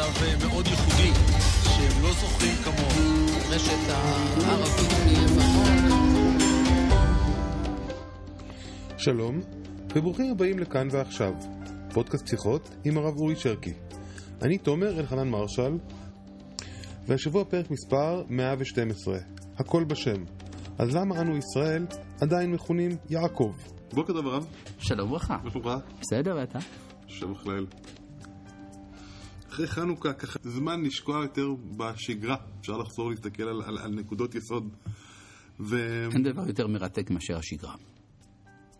למצב אה, מאוד ייחודי, שהם לא זוכרים כמוהו. רשת הערבית מלבנון. שלום, וברוכים הבאים לכאן ועכשיו, פודקאסט שיחות עם הרב אורי שרקי. אני תומר אלחנן מרשל, והשבוע פרק מספר 112, הכל בשם. אז למה אנו ישראל עדיין מכונים יעקב? בוקר טוב הרב, שלום וברכה. מה שלומך? בסדר, ואתה? שבח לאל. אחרי חנוכה ככה זמן לשקוע יותר בשגרה, אפשר לחזור להסתכל על, על, על נקודות יסוד. ו... אין דבר יותר מרתק מאשר השגרה.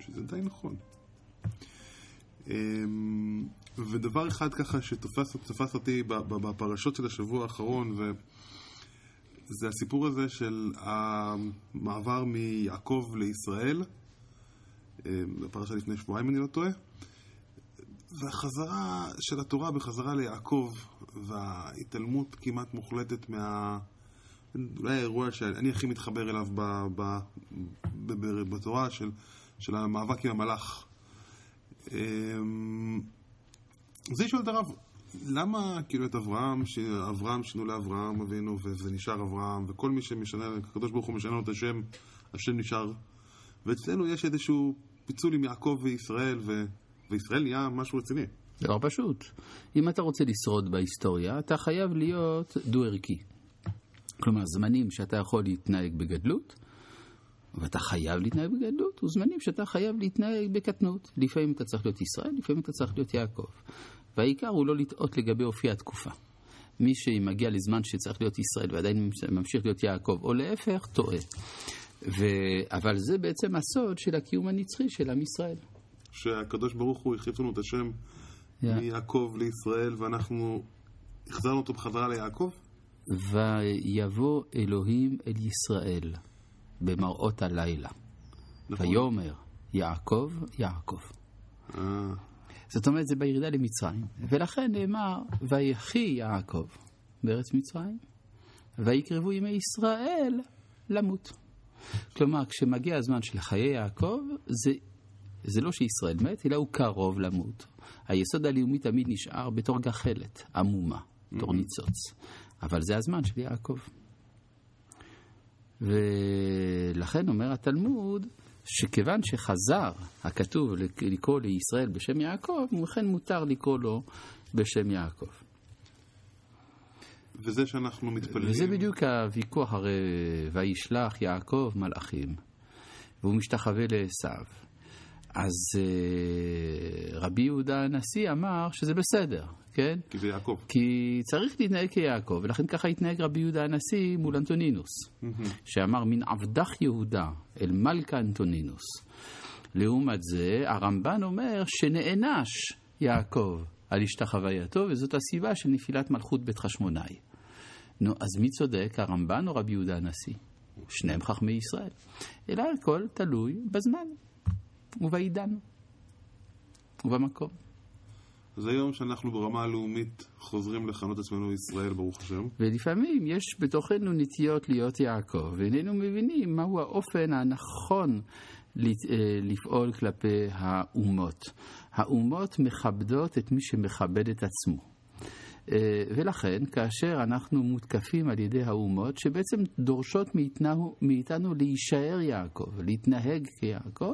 שזה די נכון. אמ, ודבר אחד ככה שתפס תפס אותי בפרשות של השבוע האחרון, וזה הסיפור הזה של המעבר מיעקב לישראל, אמ, בפרשה לפני שבועיים אם אני לא טועה, והחזרה של התורה בחזרה ליעקב, וההתעלמות כמעט מוחלטת מה... אולי האירוע שאני הכי מתחבר אליו ב, ב, ב, ב, בתורה של, של המאבק עם המלאך. אמ, אני שואל את הרב, למה כאילו את אברהם, ש- אברהם שינו לאברהם אבינו וזה נשאר אברהם, וכל מי שמשנה, הקדוש ברוך הוא משנה לו את השם, השם נשאר. ואצלנו יש איזשהו פיצול עם יעקב וישראל, ו, וישראל נהיה משהו רציני. דבר פשוט. אם אתה רוצה לשרוד בהיסטוריה, אתה חייב להיות דו-ערכי. כלומר, זמנים שאתה יכול להתנהג בגדלות, ואתה חייב להתנהג בגדלות, וזמנים שאתה חייב להתנהג בקטנות. לפעמים אתה צריך להיות ישראל, לפעמים אתה צריך להיות יעקב. והעיקר הוא לא לטעות לגבי אופי התקופה. מי שמגיע לזמן שצריך להיות ישראל ועדיין ממשיך להיות יעקב, או להפך, טועה. ו... אבל זה בעצם הסוד של הקיום הנצחי של עם ישראל. שהקדוש ברוך הוא החליף לנו את השם Yeah. מיעקב לישראל, ואנחנו החזרנו אותו בחזרה ליעקב? ויבוא אלוהים אל ישראל במראות הלילה. נכון. ויאמר יעקב, יעקב. אה, זאת אומרת, זה בירידה למצרים. ולכן נאמר, ויחי יעקב בארץ מצרים, ויקרבו ימי ישראל למות. כלומר, כשמגיע הזמן של חיי יעקב, זה, זה לא שישראל מת, אלא הוא קרוב למות. היסוד הלאומי תמיד נשאר בתור גחלת, עמומה, בתור ניצוץ. אבל זה הזמן של יעקב. ולכן אומר התלמוד, שכיוון שחזר הכתוב לק- לקרוא לישראל בשם יעקב, ולכן מותר לקרוא לו בשם יעקב. וזה שאנחנו מתפללים... וזה בדיוק הוויכוח, הרי וישלח יעקב מלאכים, והוא משתחווה לעשו. אז אה, רבי יהודה הנשיא אמר שזה בסדר, כן? כי זה יעקב. כי צריך להתנהג כיעקב, ולכן ככה התנהג רבי יהודה הנשיא מול אנטונינוס, שאמר מן עבדך יהודה אל מלכה אנטונינוס. לעומת זה, הרמב"ן אומר שנענש יעקב על השתחווייתו, וזאת הסיבה של נפילת מלכות בית חשמונאי. נו, אז מי צודק, הרמב"ן או רבי יהודה הנשיא? שניהם חכמי ישראל. אלא הכל תלוי בזמן, ובעידן, ובמקום. אז היום שאנחנו ברמה הלאומית חוזרים לכנות עצמנו ישראל, ברוך השם. ולפעמים יש בתוכנו נטיות להיות יעקב, ואיננו מבינים מהו האופן הנכון אה, לפעול כלפי האומות. האומות מכבדות את מי שמכבד את עצמו. אה, ולכן, כאשר אנחנו מותקפים על ידי האומות, שבעצם דורשות מאיתנו, מאיתנו להישאר יעקב, להתנהג כיעקב,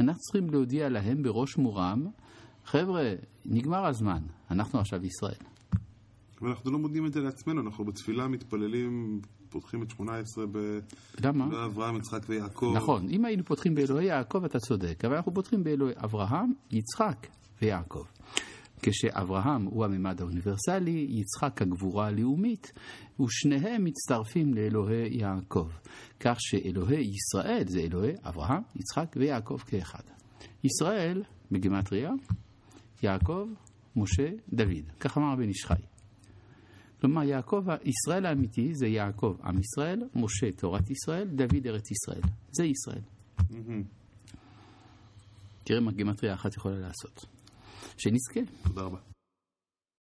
אנחנו צריכים להודיע להם בראש מורם, חבר'ה, נגמר הזמן, אנחנו עכשיו ישראל. ואנחנו לא מודיעים את זה לעצמנו, אנחנו בתפילה מתפללים, פותחים את 18 ב... למה? אברהם, יצחק ויעקב. נכון, אם היינו פותחים באלוהי יעקב אתה צודק, אבל אנחנו פותחים באלוהי אברהם, יצחק ויעקב. כשאברהם הוא הממד האוניברסלי, יצחק הגבורה הלאומית, ושניהם מצטרפים לאלוהי יעקב. כך שאלוהי ישראל זה אלוהי אברהם, יצחק ויעקב כאחד. ישראל, בגימטריה, יעקב, משה, דוד. כך אמר בן איש חי. כלומר, יעקב, ישראל האמיתי זה יעקב, עם ישראל, משה, תורת ישראל, דוד, ארץ ישראל. זה ישראל. מהמם. תראה מה גימטריה אחת יכולה לעשות. שנזכה. תודה רבה.